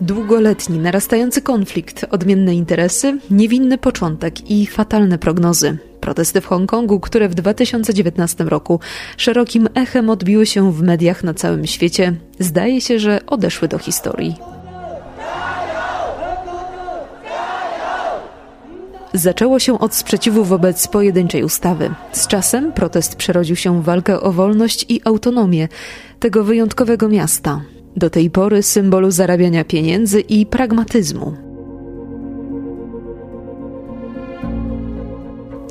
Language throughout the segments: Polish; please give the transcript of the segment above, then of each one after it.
Długoletni, narastający konflikt, odmienne interesy, niewinny początek i fatalne prognozy. Protesty w Hongkongu, które w 2019 roku szerokim echem odbiły się w mediach na całym świecie, zdaje się, że odeszły do historii. Zaczęło się od sprzeciwu wobec pojedynczej ustawy. Z czasem protest przerodził się w walkę o wolność i autonomię tego wyjątkowego miasta, do tej pory symbolu zarabiania pieniędzy i pragmatyzmu.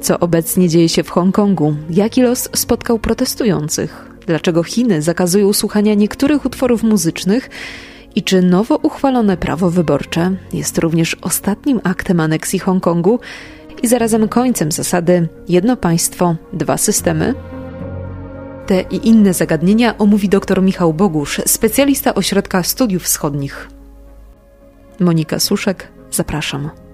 Co obecnie dzieje się w Hongkongu? Jaki los spotkał protestujących? Dlaczego Chiny zakazują słuchania niektórych utworów muzycznych? I czy nowo uchwalone prawo wyborcze jest również ostatnim aktem aneksji Hongkongu i zarazem końcem zasady jedno państwo, dwa systemy? Te i inne zagadnienia omówi dr Michał Bogusz, specjalista Ośrodka Studiów Wschodnich. Monika Suszek, zapraszam.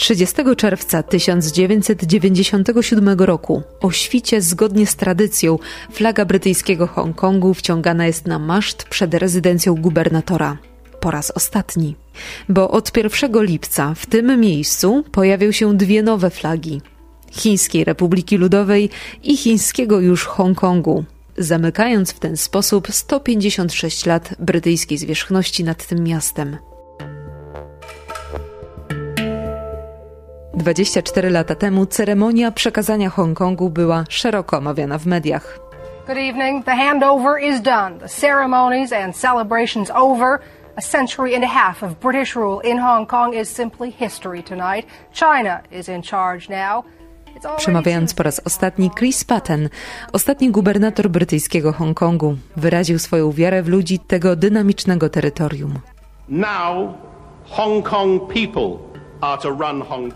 30 czerwca 1997 roku o świcie zgodnie z tradycją flaga brytyjskiego Hongkongu wciągana jest na maszt przed rezydencją gubernatora. Po raz ostatni, bo od 1 lipca w tym miejscu pojawią się dwie nowe flagi: Chińskiej Republiki Ludowej i chińskiego już Hongkongu, zamykając w ten sposób 156 lat brytyjskiej zwierzchności nad tym miastem. 24 lata temu ceremonia przekazania Hongkongu była szeroko omawiana w mediach. Good evening. The handover is done. The ceremonies and celebrations over. A century and a half of British rule in Hong Kong is simply history tonight. China is in charge now. Przemawiając po raz ostatni, Chris Patten, ostatni gubernator brytyjskiego Hongkongu, wyraził swoją wiarę w ludzi tego dynamicznego terytorium. Now, Hong Kong people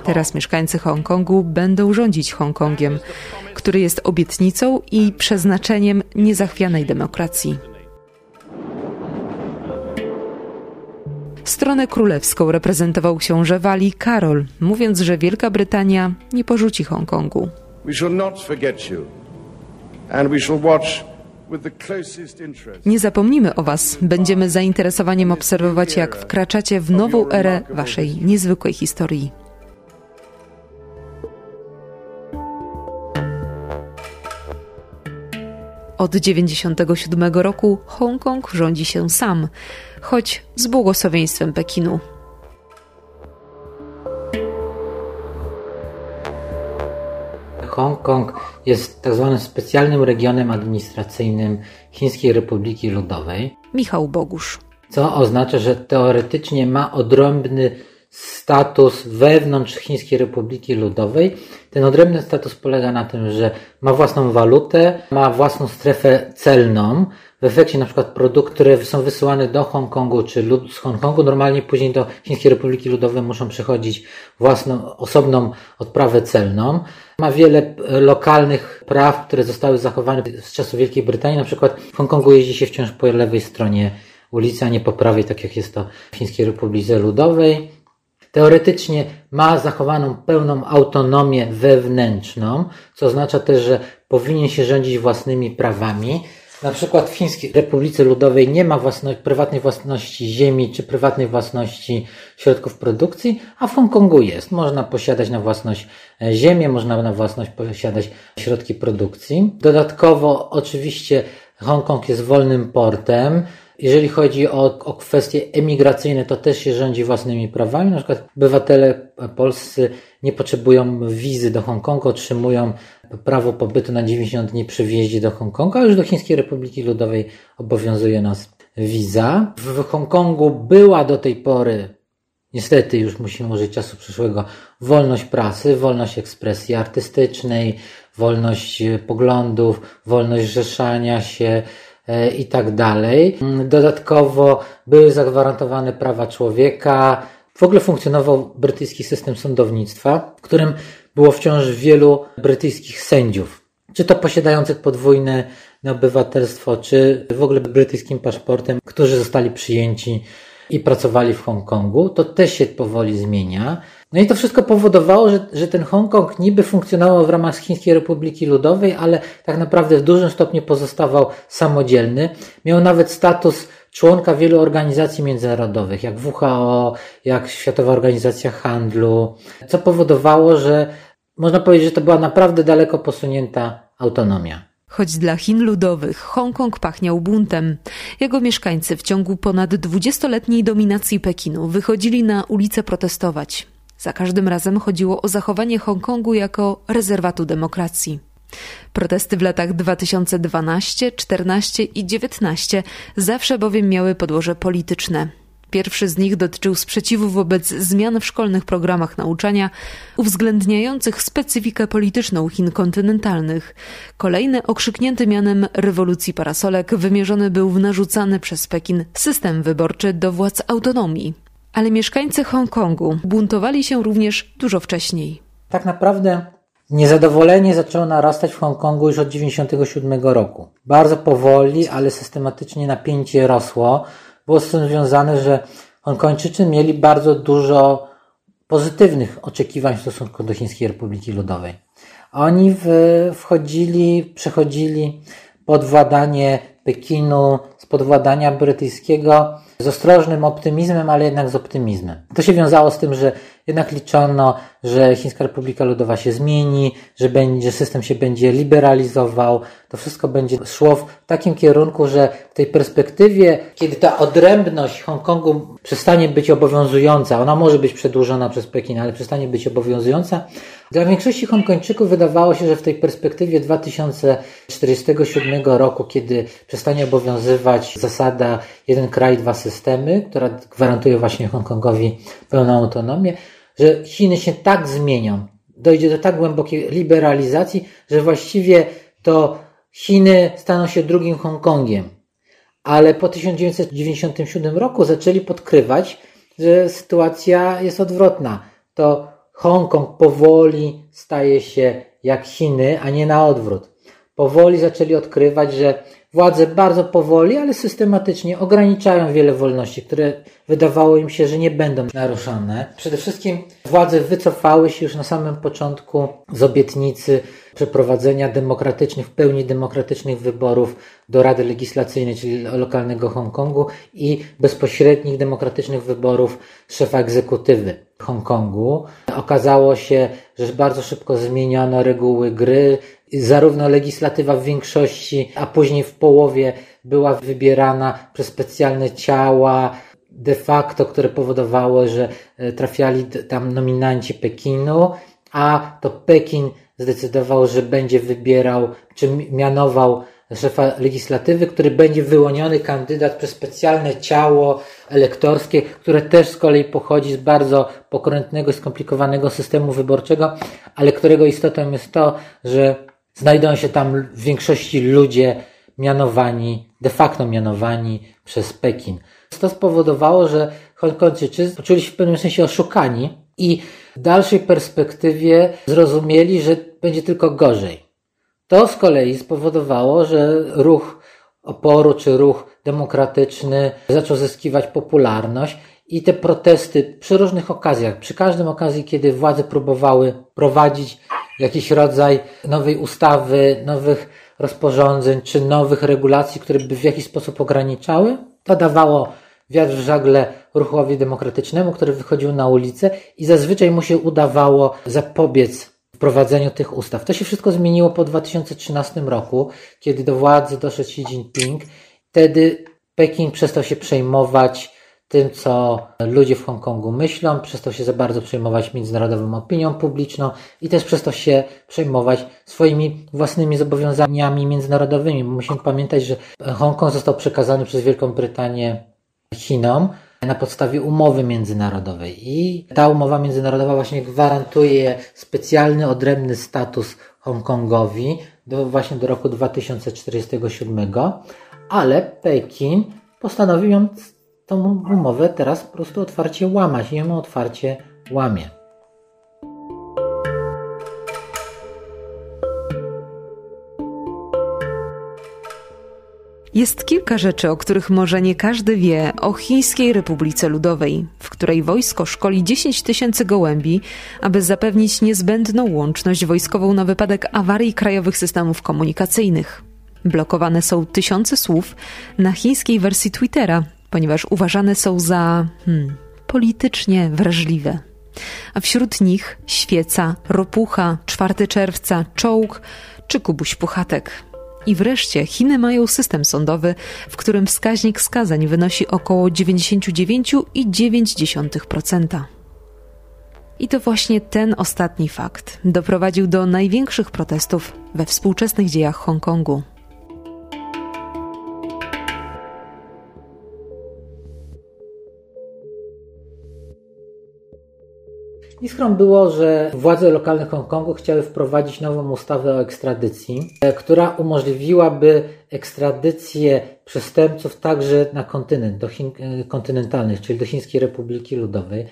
Teraz mieszkańcy Hongkongu będą rządzić Hongkongiem, który jest obietnicą i przeznaczeniem niezachwianej demokracji. Stronę królewską reprezentował książę Wali Karol, mówiąc, że Wielka Brytania nie porzuci Hongkongu. We shall not forget you and we shall watch nie zapomnimy o Was. Będziemy zainteresowaniem obserwować, jak wkraczacie w nową erę Waszej niezwykłej historii. Od 1997 roku Hongkong rządzi się sam, choć z błogosławieństwem Pekinu. Hongkong jest tak zwanym specjalnym regionem administracyjnym Chińskiej Republiki Ludowej. Michał Bogusz. Co oznacza, że teoretycznie ma odrębny status wewnątrz Chińskiej Republiki Ludowej. Ten odrębny status polega na tym, że ma własną walutę, ma własną strefę celną, w efekcie na przykład produkty, które są wysyłane do Hongkongu czy z Hongkongu, normalnie później do Chińskiej Republiki Ludowej muszą przechodzić własną, osobną odprawę celną. Ma wiele e, lokalnych praw, które zostały zachowane z czasów Wielkiej Brytanii. Na przykład w Hongkongu jeździ się wciąż po lewej stronie ulicy, a nie po prawej, tak jak jest to w Chińskiej Republice Ludowej. Teoretycznie ma zachowaną pełną autonomię wewnętrzną, co oznacza też, że powinien się rządzić własnymi prawami. Na przykład w Chińskiej Republice Ludowej nie ma własności, prywatnej własności ziemi czy prywatnej własności środków produkcji, a w Hongkongu jest. Można posiadać na własność e, ziemię, można na własność posiadać środki produkcji. Dodatkowo oczywiście Hongkong jest wolnym portem. Jeżeli chodzi o, o kwestie emigracyjne, to też się rządzi własnymi prawami. Na przykład obywatele polscy nie potrzebują wizy do Hongkongu, otrzymują prawo pobytu na 90 dni przy wjeździe do Hongkongu, a już do Chińskiej Republiki Ludowej obowiązuje nas wiza. W Hongkongu była do tej pory, niestety już musimy użyć czasu przyszłego, wolność prasy, wolność ekspresji artystycznej, wolność poglądów, wolność rzeszania się, e, i tak dalej. Dodatkowo były zagwarantowane prawa człowieka. W ogóle funkcjonował brytyjski system sądownictwa, w którym było wciąż wielu brytyjskich sędziów, czy to posiadających podwójne obywatelstwo, czy w ogóle brytyjskim paszportem, którzy zostali przyjęci i pracowali w Hongkongu. To też się powoli zmienia. No i to wszystko powodowało, że, że ten Hongkong niby funkcjonował w ramach Chińskiej Republiki Ludowej, ale tak naprawdę w dużym stopniu pozostawał samodzielny. Miał nawet status członka wielu organizacji międzynarodowych, jak WHO, jak Światowa Organizacja Handlu, co powodowało, że można powiedzieć, że to była naprawdę daleko posunięta autonomia. Choć dla Chin ludowych Hongkong pachniał buntem, jego mieszkańcy w ciągu ponad dwudziestoletniej dominacji Pekinu wychodzili na ulice protestować. Za każdym razem chodziło o zachowanie Hongkongu jako rezerwatu demokracji. Protesty w latach 2012, 14 i 19 zawsze bowiem miały podłoże polityczne. Pierwszy z nich dotyczył sprzeciwu wobec zmian w szkolnych programach nauczania uwzględniających specyfikę polityczną Chin kontynentalnych. Kolejny, okrzyknięty mianem rewolucji parasolek, wymierzony był w narzucany przez Pekin system wyborczy do władz autonomii. Ale mieszkańcy Hongkongu buntowali się również dużo wcześniej. Tak naprawdę Niezadowolenie zaczęło narastać w Hongkongu już od 1997 roku. Bardzo powoli, ale systematycznie napięcie rosło. Było z tym związane, że Hongkończycy mieli bardzo dużo pozytywnych oczekiwań w stosunku do Chińskiej Republiki Ludowej. Oni wchodzili, przechodzili pod władanie Pekinu, spod władania brytyjskiego z ostrożnym optymizmem, ale jednak z optymizmem. To się wiązało z tym, że jednak liczono, że Chińska Republika Ludowa się zmieni, że, będzie, system się będzie liberalizował. To wszystko będzie szło w takim kierunku, że w tej perspektywie, kiedy ta odrębność Hongkongu przestanie być obowiązująca, ona może być przedłużona przez Pekin, ale przestanie być obowiązująca, dla większości Hongkończyków wydawało się, że w tej perspektywie 2047 roku, kiedy przestanie obowiązywać zasada jeden kraj, dwa systemy, która gwarantuje właśnie Hongkongowi pełną autonomię, że Chiny się tak zmienią, dojdzie do tak głębokiej liberalizacji, że właściwie to Chiny staną się drugim Hongkongiem. Ale po 1997 roku zaczęli podkrywać, że sytuacja jest odwrotna. To Hongkong powoli staje się jak Chiny, a nie na odwrót. Powoli zaczęli odkrywać, że władze bardzo powoli, ale systematycznie ograniczają wiele wolności, które wydawało im się, że nie będą naruszone. Przede wszystkim władze wycofały się już na samym początku z obietnicy przeprowadzenia demokratycznych, w pełni demokratycznych wyborów do Rady Legislacyjnej, czyli lokalnego Hongkongu i bezpośrednich demokratycznych wyborów szefa egzekutywy Hongkongu. Okazało się, że bardzo szybko zmieniono reguły gry, zarówno legislatywa w większości, a później w połowie była wybierana przez specjalne ciała, de facto, które powodowało, że e, trafiali tam nominanci Pekinu, a to Pekin zdecydował, że będzie wybierał, czy mianował szefa legislatywy, który będzie wyłoniony kandydat przez specjalne ciało elektorskie, które też z kolei pochodzi z bardzo pokrętnego i skomplikowanego systemu wyborczego, ale którego istotą jest to, że znajdą się tam w większości ludzie mianowani, de facto mianowani przez Pekin. To spowodowało, że Hongkongczycy poczuli się w pewnym sensie oszukani i w dalszej perspektywie zrozumieli, że będzie tylko gorzej. To z kolei spowodowało, że ruch oporu czy ruch demokratyczny zaczął zyskiwać popularność i te protesty przy różnych okazjach, przy każdym okazji, kiedy władze próbowały prowadzić jakiś rodzaj nowej ustawy, nowych rozporządzeń czy nowych regulacji, które by w jakiś sposób ograniczały, to dawało wiatr w żagle ruchowi demokratycznemu, który wychodził na ulicę i zazwyczaj mu się udawało zapobiec wprowadzeniu tych ustaw. To się wszystko zmieniło po 2013 roku, kiedy do władzy doszedł Xi Jinping. Wtedy Pekin przestał się przejmować tym, co ludzie w Hongkongu myślą, przestał się za bardzo przejmować międzynarodową opinią publiczną i też przestał się przejmować swoimi własnymi zobowiązaniami międzynarodowymi. Musimy pamiętać, że Hongkong został przekazany przez Wielką Brytanię Chinom na podstawie umowy międzynarodowej. I ta umowa międzynarodowa właśnie gwarantuje specjalny, odrębny status Hongkongowi do, właśnie do roku 2047, ale Pekin postanowił ją, tą umowę teraz po prostu otwarcie łamać i ją otwarcie łamie. Jest kilka rzeczy, o których może nie każdy wie o Chińskiej Republice Ludowej, w której wojsko szkoli 10 tysięcy gołębi, aby zapewnić niezbędną łączność wojskową na wypadek awarii krajowych systemów komunikacyjnych. Blokowane są tysiące słów na chińskiej wersji Twittera, ponieważ uważane są za hmm, politycznie wrażliwe. A wśród nich świeca, ropucha, 4 czerwca, czołg czy kubuś puchatek. I wreszcie Chiny mają system sądowy, w którym wskaźnik skazań wynosi około 99,9%. I to właśnie ten ostatni fakt doprowadził do największych protestów we współczesnych dziejach Hongkongu. Iskrą było, że władze lokalne Hongkongu chciały wprowadzić nową ustawę o ekstradycji, e, która umożliwiłaby ekstradycję przestępców także na kontynent, do Chin e, kontynentalnych, czyli do Chińskiej Republiki Ludowej,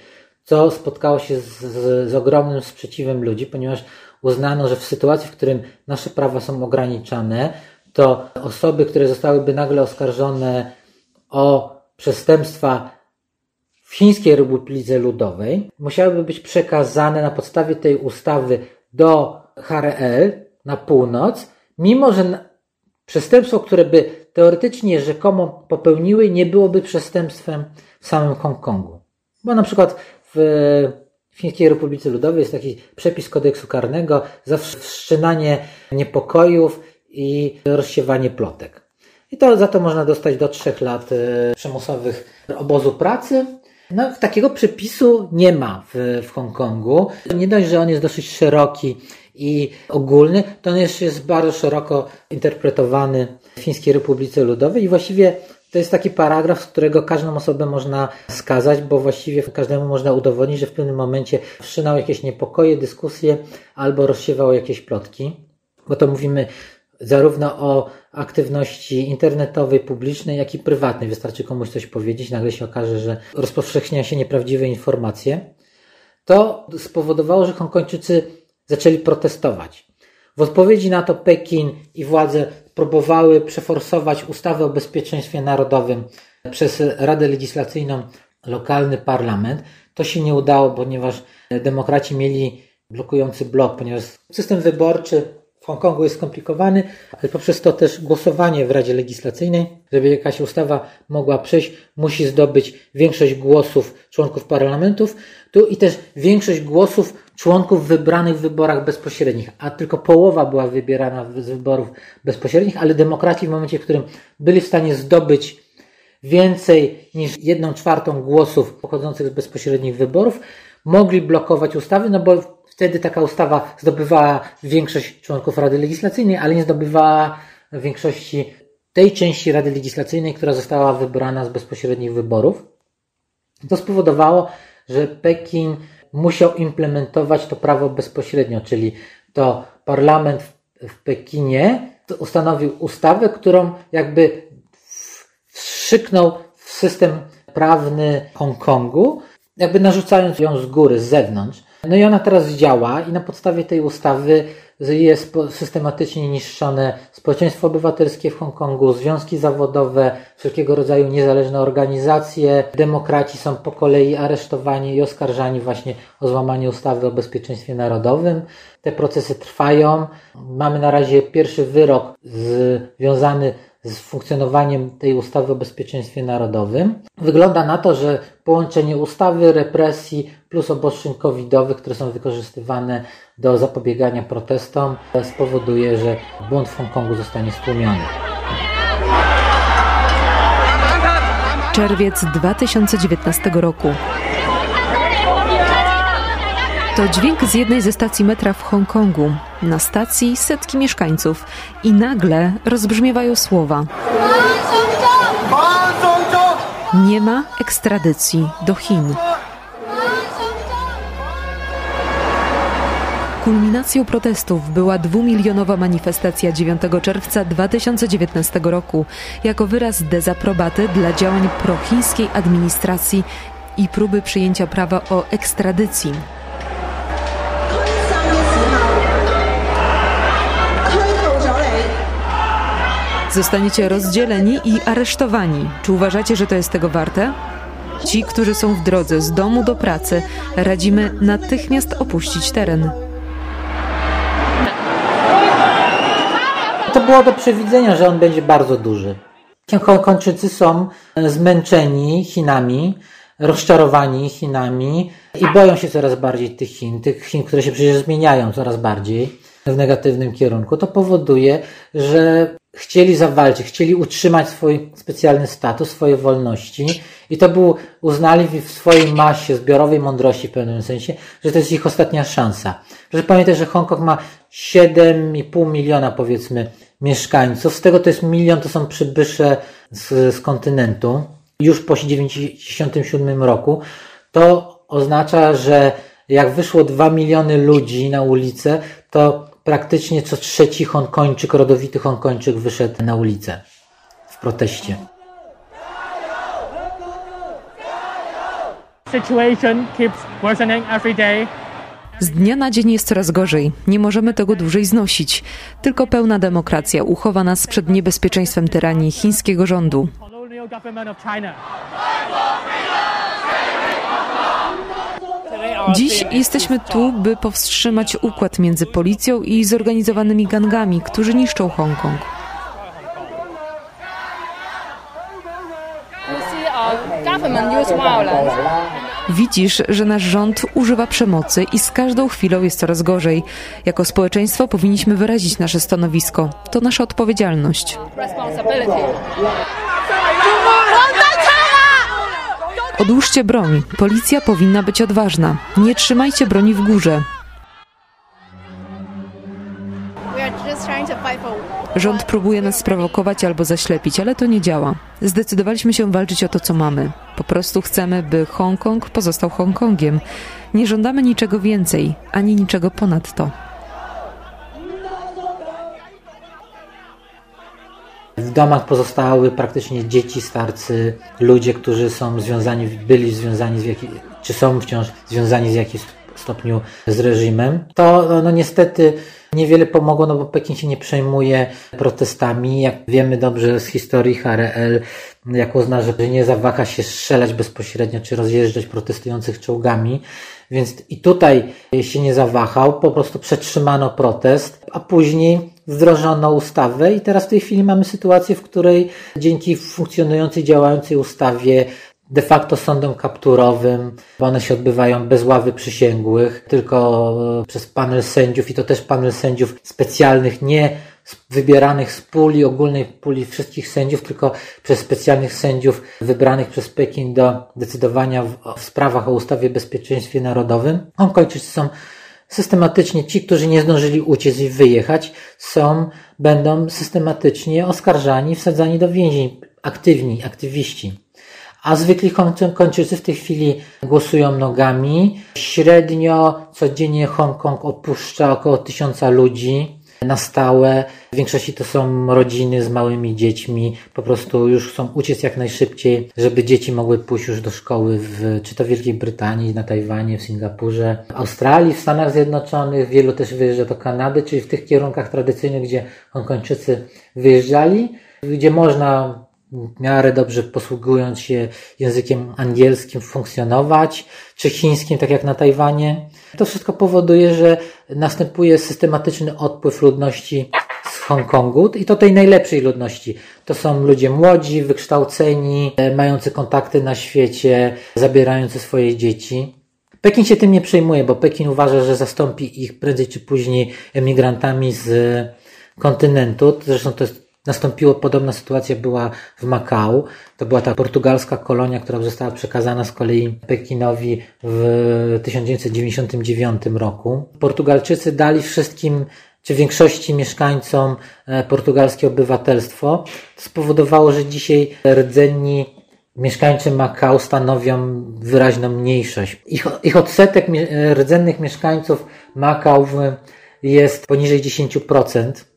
co spotkało się z, z, z ogromnym sprzeciwem ludzi, ponieważ uznano, że w sytuacji, w którym nasze prawa są ograniczane, to osoby, które zostałyby nagle oskarżone o przestępstwa w Chińskiej Republice Ludowej musiałyby być przekazane na podstawie tej ustawy do HRL na północ, mimo że przestępstwo, które by teoretycznie rzekomo popełniły, nie byłoby przestępstwem w samym Hongkongu. Bo na przykład w Chińskiej Republice Ludowej jest taki przepis kodeksu karnego za wszczynanie niepokojów i rozsiewanie plotek. I to za to można dostać do trzech lat e, przymusowych obozu pracy no, takiego przepisu nie ma w, w Hongkongu. Nie dość, że on jest dosyć szeroki i ogólny, to on jeszcze jest bardzo szeroko interpretowany w Chińskiej Republice Ludowej i właściwie to jest taki paragraf, z którego każdą osobę można skazać, bo właściwie każdemu można udowodnić, że w pewnym momencie wszczynał jakieś niepokoje, dyskusje albo rozsiewał jakieś plotki. Bo to mówimy zarówno o aktywności internetowej, publicznej, jak i prywatnej. Wystarczy komuś coś powiedzieć, nagle się okaże, że rozpowszechnia się nieprawdziwe informacje. To spowodowało, że Hongkończycy zaczęli protestować. W odpowiedzi na to Pekin i władze próbowały przeforsować ustawę o bezpieczeństwie narodowym przez Radę Legislacyjną, lokalny parlament. To się nie udało, ponieważ demokraci mieli blokujący blok, ponieważ system wyborczy w Hongkongu jest skomplikowany, ale poprzez to też głosowanie w Radzie Legislacyjnej, żeby jakaś ustawa mogła przejść, musi zdobyć większość głosów członków parlamentów, tu i też większość głosów członków wybranych w wyborach bezpośrednich, a tylko połowa była wybierana z wyborów bezpośrednich, ale demokraci w momencie, w którym byli w stanie zdobyć więcej niż jedną czwartą głosów pochodzących z bezpośrednich wyborów, mogli blokować ustawy, no bo Wtedy taka ustawa zdobywała większość członków Rady Legislacyjnej, ale nie zdobywała większości tej części Rady Legislacyjnej, która została wybrana z bezpośrednich wyborów. To spowodowało, że Pekin musiał implementować to prawo bezpośrednio, czyli to parlament w Pekinie ustanowił ustawę, którą jakby wstrzyknął w system prawny Hongkongu, jakby narzucając ją z góry, z zewnątrz. No i ona teraz działa i na podstawie tej ustawy jest systematycznie niszczone społeczeństwo obywatelskie w Hongkongu, związki zawodowe, wszelkiego rodzaju niezależne organizacje. Demokraci są po kolei aresztowani i oskarżani właśnie o złamanie ustawy o bezpieczeństwie narodowym. Te procesy trwają. Mamy na razie pierwszy wyrok związany z funkcjonowaniem tej ustawy o bezpieczeństwie narodowym. Wygląda na to, że połączenie ustawy, represji plus obostrzeń covidowych, które są wykorzystywane do zapobiegania protestom, spowoduje, że błąd w Hongkongu zostanie stłumiony. Czerwiec 2019 roku. To dźwięk z jednej ze stacji metra w Hongkongu. Na stacji setki mieszkańców i nagle rozbrzmiewają słowa. Nie ma ekstradycji do Chin. Kulminacją protestów była dwumilionowa manifestacja 9 czerwca 2019 roku jako wyraz dezaprobaty dla działań prochińskiej administracji i próby przyjęcia prawa o ekstradycji. Zostaniecie rozdzieleni i aresztowani. Czy uważacie, że to jest tego warte? Ci, którzy są w drodze z domu do pracy, radzimy natychmiast opuścić teren. To było do przewidzenia, że on będzie bardzo duży. Hongkończycy są zmęczeni Chinami, rozczarowani Chinami i boją się coraz bardziej tych Chin, tych Chin, które się przecież zmieniają coraz bardziej w negatywnym kierunku. To powoduje, że chcieli zawalczyć, chcieli utrzymać swój specjalny status, swoje wolności i to był, uznali w swojej masie zbiorowej mądrości w pewnym sensie, że to jest ich ostatnia szansa. Że pamiętaj, że Hongkong ma 7,5 miliona powiedzmy mieszkańców, z tego to jest milion, to są przybysze z, z kontynentu, już po 1997 roku, to oznacza, że jak wyszło 2 miliony ludzi na ulicę, to praktycznie co trzeci Hongkończyk, rodowity Hongkończyk wyszedł na ulicę w proteście. Situation keeps worsening every day. Z dnia na dzień jest coraz gorzej. Nie możemy tego dłużej znosić. Tylko pełna demokracja uchowa nas przed niebezpieczeństwem tyranii chińskiego rządu. Colonial government of China. Dziś jesteśmy tu, by powstrzymać układ między policją i zorganizowanymi gangami, którzy niszczą Hongkong. Widzisz, że nasz rząd używa przemocy i z każdą chwilą jest coraz gorzej. Jako społeczeństwo powinniśmy wyrazić nasze stanowisko. To nasza odpowiedzialność. Odłóżcie broń. Policja powinna być odważna. Nie trzymajcie broni w górze. Rząd próbuje nas sprowokować albo zaślepić, ale to nie działa. Zdecydowaliśmy się walczyć o to, co mamy. Po prostu chcemy, by Hongkong pozostał Hongkongiem. Nie żądamy niczego więcej, ani niczego ponad to. W domach pozostały praktycznie dzieci, starcy, ludzie, którzy są związani, byli związani z jaki, czy są wciąż związani z jakimś stopniu z reżimem. To no niestety niewiele pomogło, no bo Pekin się nie przejmuje protestami. Jak wiemy dobrze z historii HRL, jak uzna, że nie zawaha się strzelać bezpośrednio, czy rozjeżdżać protestujących czołgami. Więc i tutaj się nie zawahał, po prostu przetrzymano protest, a później wdrożono ustawę i teraz w tej chwili mamy sytuację, w której dzięki funkcjonującej, działającej ustawie de facto sądom kapturowym, one się odbywają bez ławy przysięgłych, tylko e, przez panel sędziów i to też panel sędziów specjalnych, nie wybieranych z puli, ogólnej puli wszystkich sędziów, tylko przez specjalnych sędziów wybranych przez Pekin do decydowania w, w sprawach o ustawie bezpieczeństwie narodowym. Hongkończycy są systematycznie, ci, którzy nie zdążyli uciec i wyjechać, są, będą systematycznie oskarżani, wsadzani do więzień, aktywni, aktywiści. A zwykli Hongkończycy w tej chwili głosują nogami. Średnio codziennie Hongkong opuszcza około tysiąca ludzi na stałe. W większości to są rodziny z małymi dziećmi. Po prostu już chcą uciec jak najszybciej, żeby dzieci mogły pójść już do szkoły w, czy to Wielkiej Brytanii, na Tajwanie, w Singapurze, w Australii, w Stanach Zjednoczonych. Wielu też wyjeżdża do Kanady, czyli w tych kierunkach tradycyjnych, gdzie Hongkończycy wyjeżdżali, gdzie można w miarę dobrze posługując się językiem angielskim funkcjonować, czy chińskim, tak jak na Tajwanie. To wszystko powoduje, że następuje systematyczny odpływ ludności z Hongkongu i to tej najlepszej ludności. To są ludzie młodzi, wykształceni, e, mający kontakty na świecie, zabierający swoje dzieci. Pekin się tym nie przejmuje, bo Pekin uważa, że zastąpi ich prędzej czy później emigrantami z kontynentu. Zresztą to jest Nastąpiła podobna sytuacja była w Makao. To była ta portugalska kolonia, która została przekazana z kolei Pekinowi w 1999 roku. Portugalczycy dali wszystkim czy większości mieszkańcom e, portugalskie obywatelstwo. To spowodowało, że dzisiaj rdzenni mieszkańcy Makao stanowią wyraźną mniejszość. Ich, ich odsetek rdzennych mieszkańców Makao jest poniżej 10%.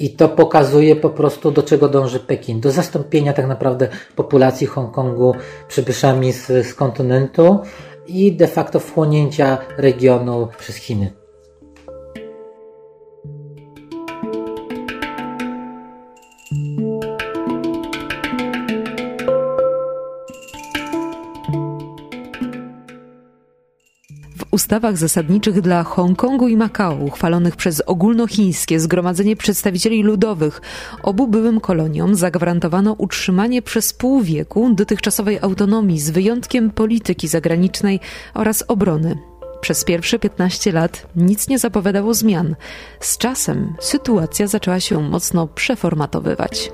I to pokazuje po prostu, do czego dąży Pekin. Do zastąpienia tak naprawdę populacji Hongkongu przybyszami z, z kontynentu i de facto wchłonięcia regionu przez Chiny. Ustawach zasadniczych dla Hongkongu i Makao, uchwalonych przez ogólnochińskie Zgromadzenie Przedstawicieli Ludowych, obu byłym koloniom zagwarantowano utrzymanie przez pół wieku dotychczasowej autonomii z wyjątkiem polityki zagranicznej oraz obrony. Przez pierwsze 15 lat nic nie zapowiadało zmian. Z czasem sytuacja zaczęła się mocno przeformatowywać.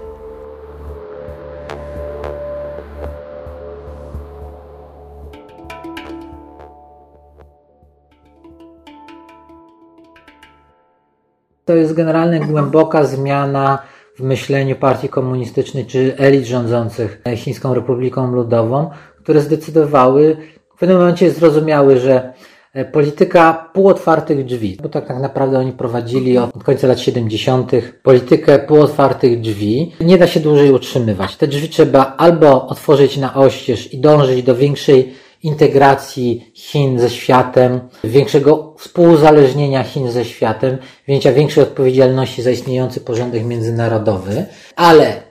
To jest generalnie głęboka zmiana w myśleniu partii komunistycznej czy elit rządzących Chińską Republiką Ludową, które zdecydowały, w pewnym momencie zrozumiały, że e, polityka półotwartych drzwi, bo tak, tak naprawdę oni prowadzili od końca lat 70. politykę półotwartych drzwi, nie da się dłużej utrzymywać. Te drzwi trzeba albo otworzyć na oścież i dążyć do większej integracji Chin ze światem, większego współzależnienia Chin ze światem, wzięcia większej odpowiedzialności za istniejący porządek międzynarodowy, ale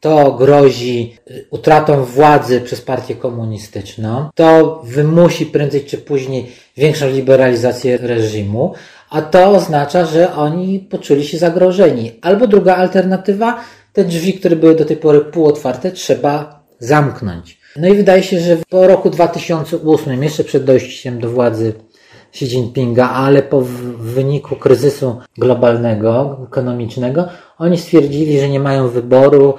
to grozi y, utratą władzy przez partię komunistyczną, to wymusi prędzej czy później większą liberalizację reżimu, a to oznacza, że oni poczuli się zagrożeni. Albo druga alternatywa, te drzwi, które były do tej pory półotwarte, trzeba zamknąć. No i wydaje się, że po roku 2008, jeszcze przed dojściem do władzy Xi Jinpinga, ale po wyniku kryzysu globalnego, ekonomicznego, oni stwierdzili, że nie mają wyboru,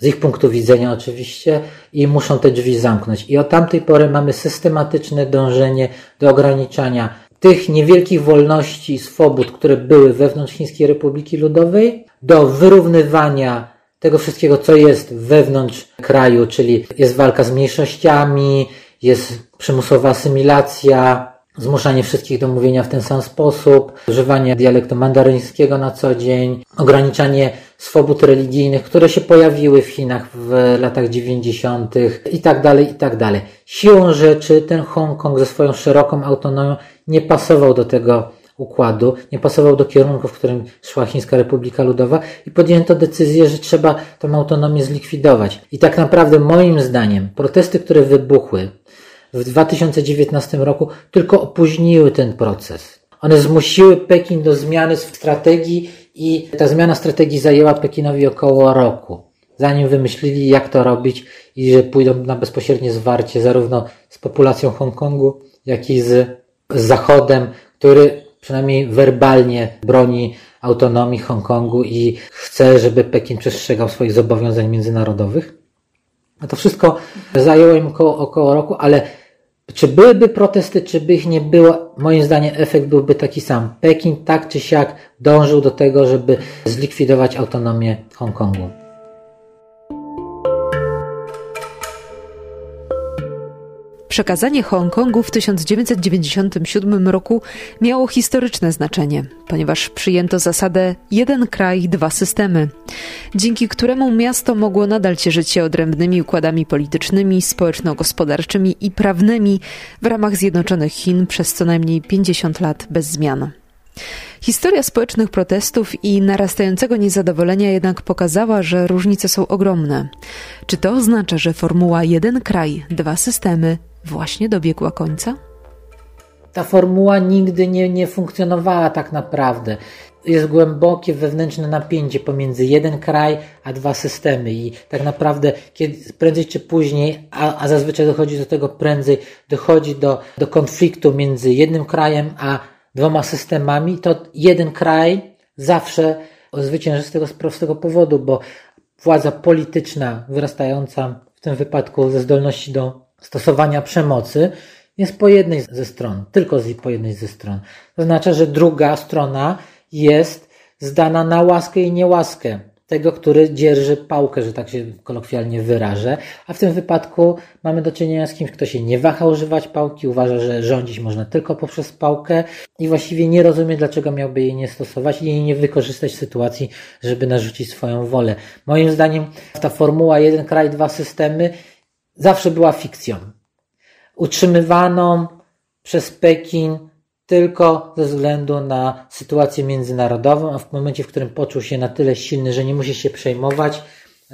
z ich punktu widzenia oczywiście, i muszą te drzwi zamknąć. I od tamtej pory mamy systematyczne dążenie do ograniczania tych niewielkich wolności i swobód, które były wewnątrz Chińskiej Republiki Ludowej, do wyrównywania tego wszystkiego, co jest wewnątrz kraju, czyli jest walka z mniejszościami, jest przymusowa asymilacja, zmuszanie wszystkich do mówienia w ten sam sposób, używanie dialektu mandaryńskiego na co dzień, ograniczanie swobód religijnych, które się pojawiły w Chinach w latach 90. i tak dalej, i tak dalej. Siłą rzeczy ten Hongkong ze swoją szeroką autonomią nie pasował do tego układu, nie pasował do kierunku, w którym szła Chińska Republika Ludowa i podjęto decyzję, że trzeba tą autonomię zlikwidować. I tak naprawdę moim zdaniem protesty, które wybuchły w 2019 roku tylko opóźniły ten proces. One zmusiły Pekin do zmiany strategii i ta zmiana strategii zajęła Pekinowi około roku. Zanim wymyślili, jak to robić i że pójdą na bezpośrednie zwarcie zarówno z populacją Hongkongu, jak i z, z Zachodem, który przynajmniej werbalnie broni autonomii Hongkongu i chce, żeby Pekin przestrzegał swoich zobowiązań międzynarodowych. A to wszystko zajęło im około, około roku, ale czy byłyby protesty, czy by ich nie było, moim zdaniem efekt byłby taki sam. Pekin tak czy siak dążył do tego, żeby zlikwidować autonomię Hongkongu. Przekazanie Hongkongu w 1997 roku miało historyczne znaczenie, ponieważ przyjęto zasadę jeden kraj, dwa systemy, dzięki któremu miasto mogło nadal cieszyć się odrębnymi układami politycznymi, społeczno-gospodarczymi i prawnymi w ramach Zjednoczonych Chin przez co najmniej 50 lat bez zmian. Historia społecznych protestów i narastającego niezadowolenia jednak pokazała, że różnice są ogromne. Czy to oznacza, że formuła jeden kraj, dwa systemy właśnie dobiegła końca? Ta formuła nigdy nie, nie funkcjonowała tak naprawdę. Jest głębokie wewnętrzne napięcie pomiędzy jeden kraj a dwa systemy, i tak naprawdę kiedy, prędzej czy później, a, a zazwyczaj dochodzi do tego prędzej, dochodzi do, do konfliktu między jednym krajem a dwoma systemami, to jeden kraj zawsze zwycięży z tego z prostego powodu, bo władza polityczna wyrastająca w tym wypadku ze zdolności do stosowania przemocy jest po jednej ze stron, tylko po jednej ze stron. To znaczy, że druga strona jest zdana na łaskę i niełaskę tego, który dzierży pałkę, że tak się kolokwialnie wyrażę. A w tym wypadku mamy do czynienia z kimś, kto się nie waha używać pałki, uważa, że rządzić można tylko poprzez pałkę i właściwie nie rozumie, dlaczego miałby jej nie stosować i jej nie wykorzystać w sytuacji, żeby narzucić swoją wolę. Moim zdaniem ta formuła jeden kraj, dwa systemy zawsze była fikcją. Utrzymywaną przez Pekin tylko ze względu na sytuację międzynarodową, a w momencie, w którym poczuł się na tyle silny, że nie musi się przejmować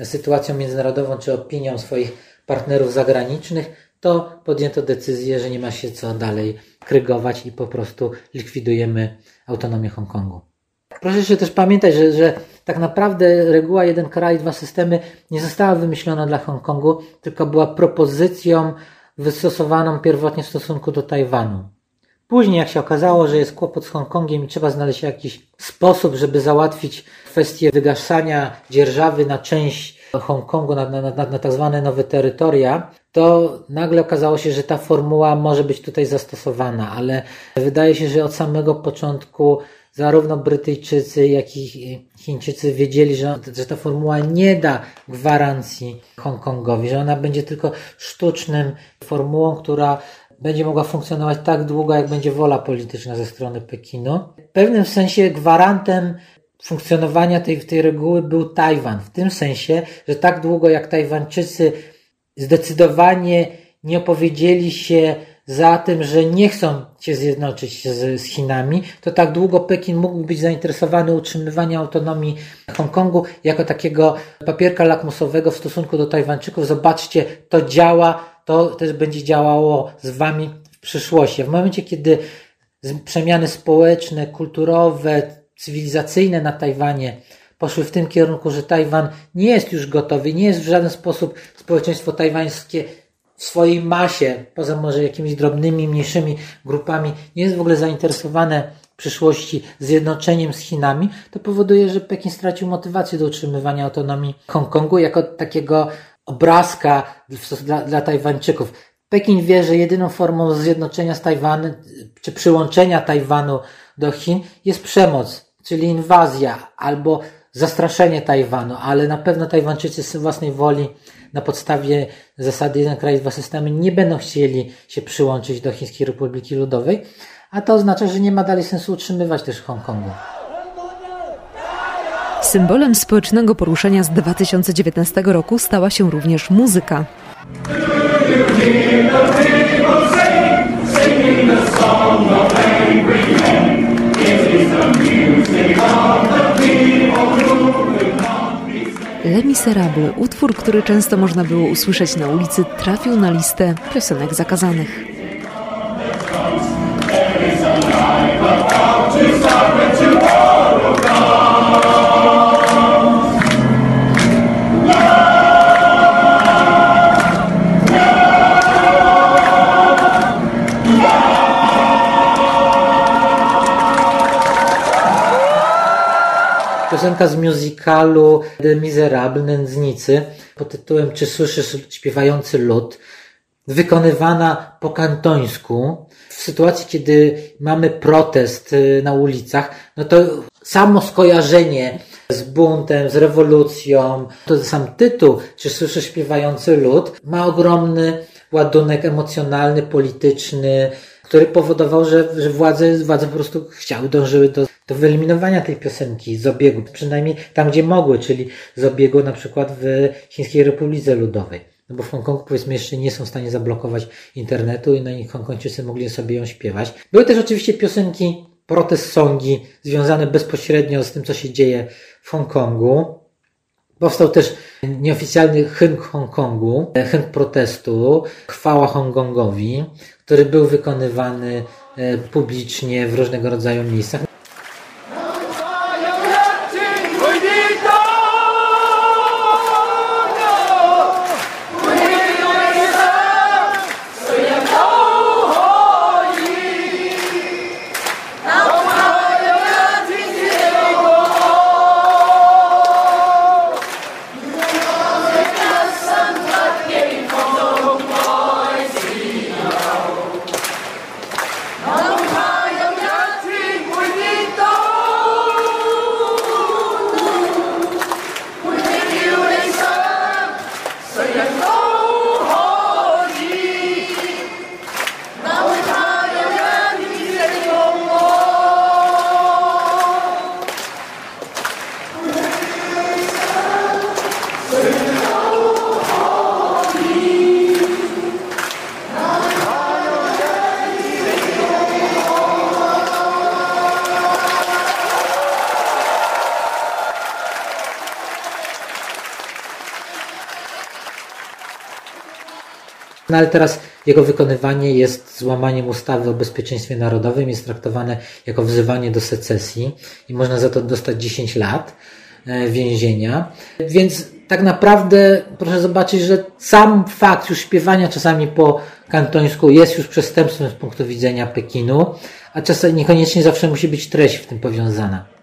sytuacją międzynarodową czy opinią swoich partnerów zagranicznych, to podjęto decyzję, że nie ma się co dalej krygować i po prostu likwidujemy autonomię Hongkongu. Proszę jeszcze też pamiętać, że, że tak naprawdę reguła jeden kraj, dwa systemy nie została wymyślona dla Hongkongu, tylko była propozycją wystosowaną pierwotnie w stosunku do Tajwanu. Później, jak się okazało, że jest kłopot z Hongkongiem i trzeba znaleźć jakiś sposób, żeby załatwić kwestię wygaszania dzierżawy na część Hongkongu, na, na, na, na tak zwane nowe terytoria, to nagle okazało się, że ta formuła może być tutaj zastosowana, ale wydaje się, że od samego początku zarówno Brytyjczycy, jak i Chińczycy wiedzieli, że, że ta formuła nie da gwarancji Hongkongowi, że ona będzie tylko sztucznym formułą, która będzie mogła funkcjonować tak długo, jak będzie wola polityczna ze strony Pekinu. W pewnym sensie gwarantem funkcjonowania tej, tej reguły był Tajwan. W tym sensie, że tak długo jak Tajwańczycy zdecydowanie nie opowiedzieli się za tym, że nie chcą się zjednoczyć z, z Chinami, to tak długo Pekin mógł być zainteresowany utrzymywaniem autonomii Hongkongu jako takiego papierka lakmusowego w stosunku do Tajwańczyków. Zobaczcie, to działa, to też będzie działało z wami w przyszłości. W momencie, kiedy przemiany społeczne, kulturowe, cywilizacyjne na Tajwanie poszły w tym kierunku, że Tajwan nie jest już gotowy, nie jest w żaden sposób społeczeństwo tajwańskie w swojej masie, poza może jakimiś drobnymi, mniejszymi grupami, nie jest w ogóle zainteresowane przyszłości zjednoczeniem z Chinami, to powoduje, że Pekin stracił motywację do utrzymywania autonomii Hongkongu jako takiego obrazka dla, dla Tajwańczyków. Pekin wie, że jedyną formą zjednoczenia z Tajwanem, czy przyłączenia Tajwanu do Chin jest przemoc, czyli inwazja albo zastraszenie Tajwanu, ale na pewno Tajwańczycy z własnej woli na podstawie zasady jeden kraj, dwa systemy nie będą chcieli się przyłączyć do Chińskiej Republiki Ludowej, a to oznacza, że nie ma dalej sensu utrzymywać też Hongkongu. Symbolem społecznego poruszenia z 2019 roku stała się również muzyka. Les Miserables, utwór, który często można było usłyszeć na ulicy, trafił na listę piosenek zakazanych. Piosenka z musicalu The Miserable, Nędznicy, pod tytułem Czy słyszysz śpiewający lud, wykonywana po kantońsku, w sytuacji, kiedy mamy protest y, na ulicach, no to samo skojarzenie z buntem, z rewolucją, to sam tytuł, Czy słyszysz śpiewający lud, ma ogromny ładunek emocjonalny, polityczny, który powodował, że, że władze, władze po prostu chciały, dążyły do, do wyeliminowania tej piosenki z obiegu, przynajmniej tam, gdzie mogły, czyli z obiegu na przykład w Chińskiej Republice Ludowej. No bo w Hongkongu powiedzmy jeszcze nie są w stanie zablokować internetu i na nich Hongkończycy mogli sobie ją śpiewać. Były też oczywiście piosenki, protest songi związane bezpośrednio z tym, co się dzieje w Hongkongu. Powstał też nieoficjalny hymn Hongkongu, hymn protestu, chwała Hongkongowi, który był wykonywany e, publicznie w różnego rodzaju miejscach. Ale teraz jego wykonywanie jest złamaniem ustawy o bezpieczeństwie narodowym, jest traktowane jako wzywanie do secesji i można za to dostać 10 lat e, więzienia. Więc tak naprawdę proszę zobaczyć, że sam fakt już śpiewania czasami po kantońsku jest już przestępstwem z punktu widzenia Pekinu, a czasami niekoniecznie zawsze musi być treść w tym powiązana.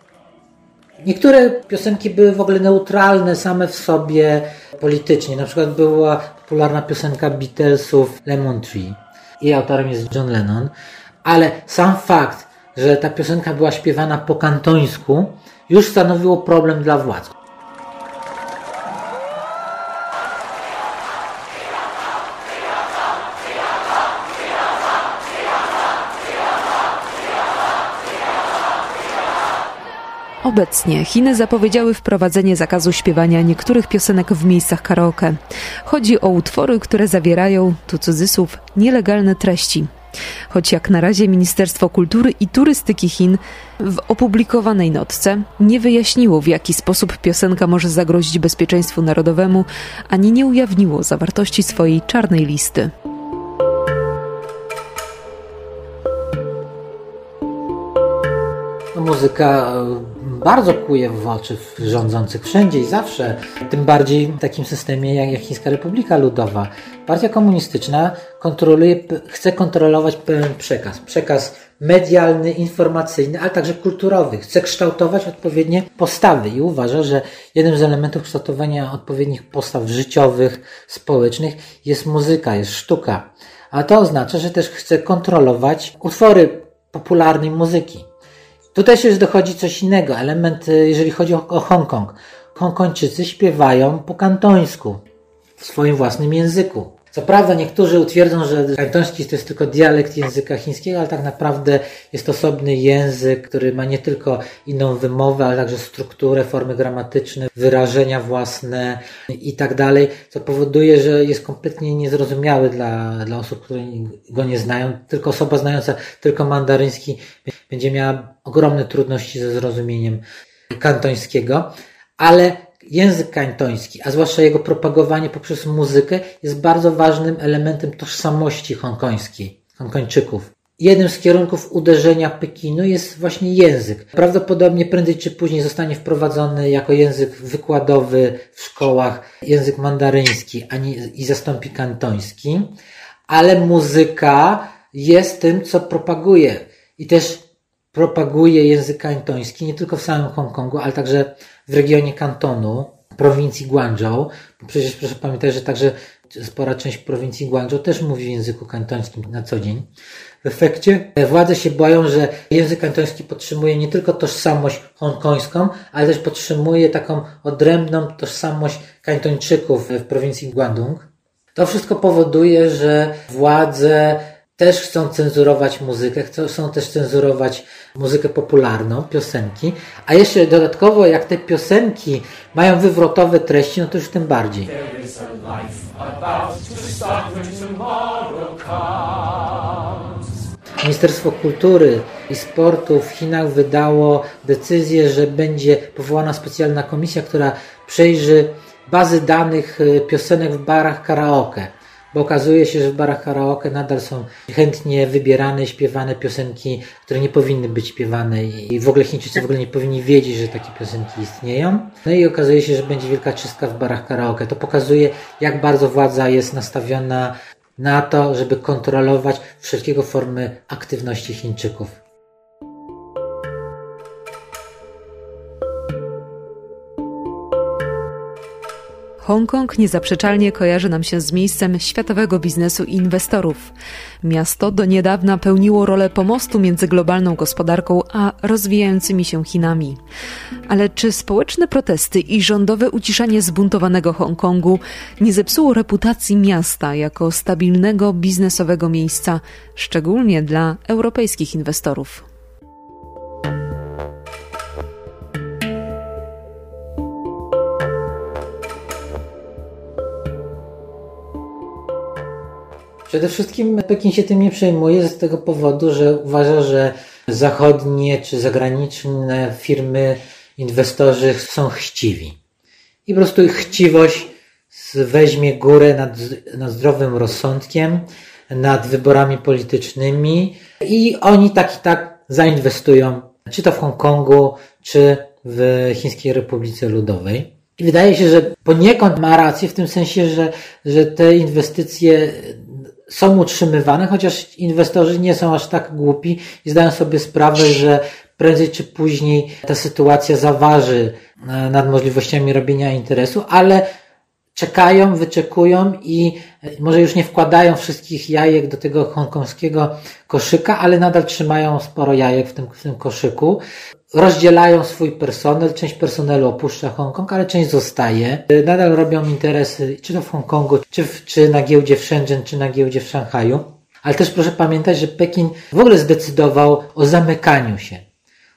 Niektóre piosenki były w ogóle neutralne same w sobie politycznie. Na przykład była popularna piosenka Beatlesów Lemon Tree i autorem jest John Lennon, ale sam fakt, że ta piosenka była śpiewana po kantońsku, już stanowiło problem dla władz. Obecnie Chiny zapowiedziały wprowadzenie zakazu śpiewania niektórych piosenek w miejscach karaoke. Chodzi o utwory, które zawierają, tu cudzysłów, nielegalne treści. Choć jak na razie Ministerstwo Kultury i Turystyki Chin w opublikowanej notce nie wyjaśniło, w jaki sposób piosenka może zagrozić bezpieczeństwu narodowemu, ani nie ujawniło zawartości swojej czarnej listy. Muzyka e, bardzo kuje w oczy rządzących wszędzie i zawsze, tym bardziej w takim systemie jak, jak Chińska Republika Ludowa. Partia komunistyczna kontroluje, chce kontrolować pełen przekaz. Przekaz medialny, informacyjny, ale także kulturowy. Chce kształtować odpowiednie postawy i uważa, że jednym z elementów kształtowania odpowiednich postaw życiowych, społecznych jest muzyka, jest sztuka. A to oznacza, że też chce kontrolować utwory popularnej muzyki. Tutaj też dochodzi coś innego, element, y, jeżeli chodzi o, o Hongkong. Hongkończycy śpiewają po kantońsku, w swoim własnym języku. Co prawda niektórzy utwierdzą, że kantoński to jest tylko dialekt języka chińskiego, ale tak naprawdę jest osobny język, który ma nie tylko inną wymowę, ale także strukturę, formy gramatyczne, wyrażenia własne i tak dalej, co powoduje, że jest kompletnie niezrozumiały dla, dla osób, które go nie znają. Tylko osoba znająca tylko mandaryński będzie miała ogromne trudności ze zrozumieniem kantońskiego, ale język kantoński, a zwłaszcza jego propagowanie poprzez muzykę, jest bardzo ważnym elementem tożsamości hongkońskiej, Hongkończyków. Jednym z kierunków uderzenia Pekinu jest właśnie język. Prawdopodobnie prędzej czy później zostanie wprowadzony jako język wykładowy w szkołach język mandaryński a nie, i zastąpi kantoński, ale muzyka jest tym, co propaguje i też propaguje język kantoński nie tylko w samym Hongkongu, ale także w regionie Kantonu, prowincji Guangzhou. Przecież proszę pamiętać, że także spora część prowincji Guangzhou też mówi w języku kantońskim na co dzień. W efekcie władze się boją, że język kantoński podtrzymuje nie tylko tożsamość hongkońską, ale też podtrzymuje taką odrębną tożsamość kantończyków w prowincji Guangdong. To wszystko powoduje, że władze też chcą cenzurować muzykę, chcą też cenzurować muzykę popularną, piosenki, a jeszcze dodatkowo jak te piosenki mają wywrotowe treści, no to już tym bardziej. Ministerstwo Kultury i Sportu w Chinach wydało decyzję, że będzie powołana specjalna komisja, która przejrzy bazy danych y, piosenek w barach karaoke bo okazuje się, że w barach karaoke nadal są chętnie wybierane, śpiewane piosenki, które nie powinny być śpiewane i w ogóle Chińczycy w ogóle nie powinni wiedzieć, że takie piosenki istnieją. No i okazuje się, że będzie wielka czystka w barach karaoke. To pokazuje, jak bardzo władza jest nastawiona na to, żeby kontrolować wszelkiego formy aktywności Chińczyków. Hongkong niezaprzeczalnie kojarzy nam się z miejscem światowego biznesu i inwestorów. Miasto do niedawna pełniło rolę pomostu między globalną gospodarką a rozwijającymi się Chinami. Ale czy społeczne protesty i rządowe uciszanie zbuntowanego Hongkongu nie zepsuło reputacji miasta jako stabilnego biznesowego miejsca, szczególnie dla europejskich inwestorów? Przede wszystkim Pekin się tym nie przejmuje z tego powodu, że uważa, że zachodnie czy zagraniczne firmy, inwestorzy są chciwi. I po prostu ich chciwość weźmie górę nad, nad zdrowym rozsądkiem, nad wyborami politycznymi i oni tak i tak zainwestują, czy to w Hongkongu, czy w Chińskiej Republice Ludowej. I wydaje się, że poniekąd ma rację w tym sensie, że, że te inwestycje są utrzymywane, chociaż inwestorzy nie są aż tak głupi i zdają sobie sprawę, że prędzej czy później ta sytuacja zaważy e, nad możliwościami robienia interesu, ale czekają, wyczekują i e, może już nie wkładają wszystkich jajek do tego hongkongskiego koszyka, ale nadal trzymają sporo jajek w tym, w tym koszyku. Rozdzielają swój personel, część personelu opuszcza Hongkong, ale część zostaje. E, nadal robią interesy, czy to w Hongkongu, czy, w, czy na giełdzie w Shenzhen, czy na giełdzie w Szanghaju. Ale też proszę pamiętać, że Pekin w ogóle zdecydował o zamykaniu się,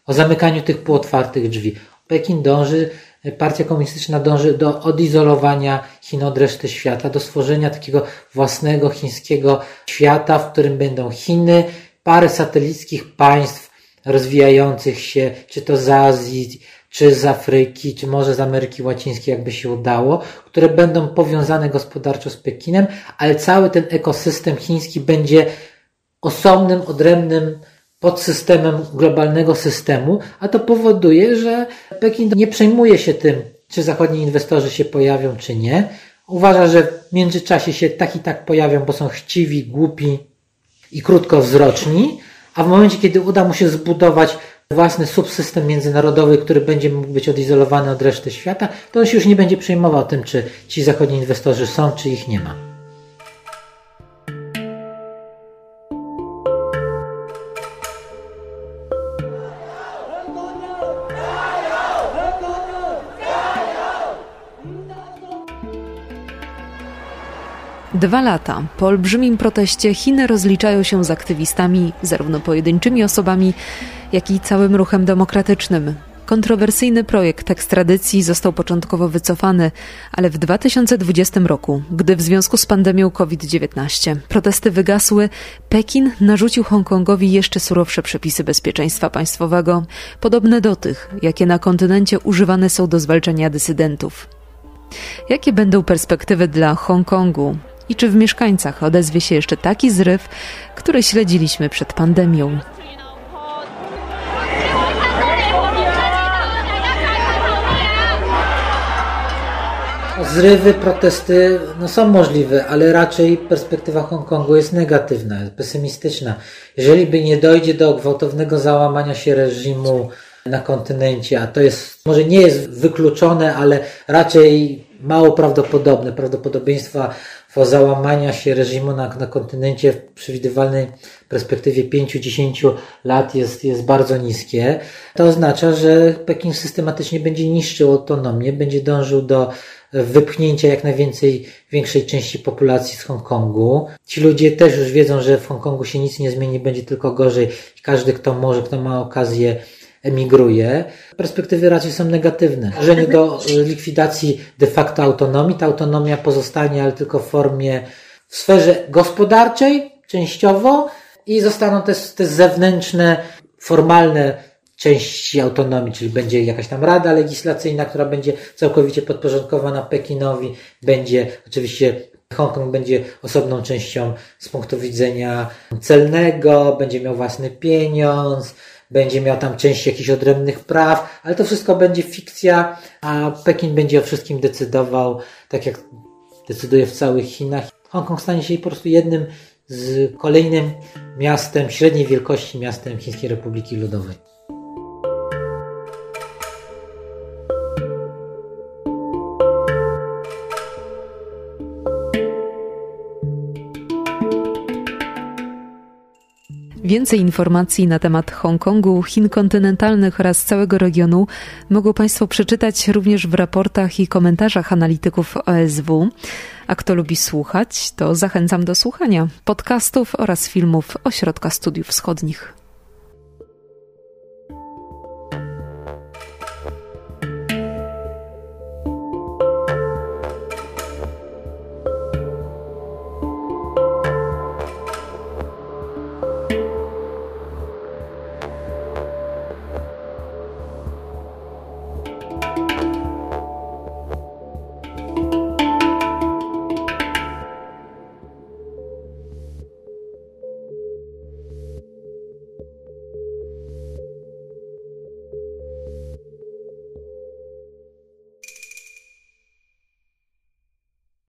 o zamykaniu tych półotwartych drzwi. Pekin dąży Partia Komunistyczna dąży do odizolowania Chin od reszty świata, do stworzenia takiego własnego chińskiego świata, w którym będą Chiny, parę satelickich państw rozwijających się, czy to z Azji, czy z Afryki, czy może z Ameryki Łacińskiej, jakby się udało, które będą powiązane gospodarczo z Pekinem, ale cały ten ekosystem chiński będzie osobnym, odrębnym podsystemem globalnego systemu, a to powoduje, że Pekin nie przejmuje się tym, czy zachodni inwestorzy się pojawią, czy nie. Uważa, że w międzyczasie się tak i tak pojawią, bo są chciwi, głupi i krótkowzroczni, a w momencie, kiedy uda mu się zbudować własny subsystem międzynarodowy, który będzie mógł być odizolowany od reszty świata, to on się już nie będzie przejmował tym, czy ci zachodni inwestorzy są, czy ich nie ma. Dwa lata po olbrzymim proteście Chiny rozliczają się z aktywistami, zarówno pojedynczymi osobami, jak i całym ruchem demokratycznym. Kontrowersyjny projekt ekstradycji został początkowo wycofany, ale w 2020 roku, gdy w związku z pandemią COVID-19 protesty wygasły, Pekin narzucił Hongkongowi jeszcze surowsze przepisy bezpieczeństwa państwowego, podobne do tych, jakie na kontynencie używane są do zwalczania dysydentów. Jakie będą perspektywy dla Hongkongu? I czy w mieszkańcach odezwie się jeszcze taki zryw, który śledziliśmy przed pandemią. Zrywy, protesty no, są możliwe, ale raczej perspektywa Hongkongu jest negatywna, pesymistyczna. Jeżeli by nie dojdzie do gwałtownego załamania się reżimu na kontynencie, a to jest, może nie jest wykluczone, ale raczej mało prawdopodobne, prawdopodobieństwa załamania się reżimu na, na kontynencie w przewidywalnej perspektywie 5-10 lat jest, jest bardzo niskie. To oznacza, że Pekin systematycznie będzie niszczył autonomię, będzie dążył do wypchnięcia jak najwięcej większej części populacji z Hongkongu. Ci ludzie też już wiedzą, że w Hongkongu się nic nie zmieni, będzie tylko gorzej. Każdy, kto może, kto ma okazję emigruje. Perspektywy raczej są negatywne. Dążenie do y, likwidacji de facto autonomii. Ta autonomia pozostanie, ale tylko w formie, w sferze gospodarczej, częściowo i zostaną te, te zewnętrzne, formalne części autonomii, czyli będzie jakaś tam rada legislacyjna, która będzie całkowicie podporządkowana Pekinowi, będzie oczywiście Hongkong będzie osobną częścią z punktu widzenia celnego, będzie miał własny pieniądz, będzie miał tam część jakichś odrębnych praw, ale to wszystko będzie fikcja, a Pekin będzie o wszystkim decydował, tak jak decyduje w całych Chinach. Hongkong stanie się po prostu jednym z kolejnym miastem, średniej wielkości miastem Chińskiej Republiki Ludowej. Więcej informacji na temat Hongkongu, Chin kontynentalnych oraz całego regionu mogą Państwo przeczytać również w raportach i komentarzach analityków OSW. A kto lubi słuchać, to zachęcam do słuchania podcastów oraz filmów Ośrodka Studiów Wschodnich.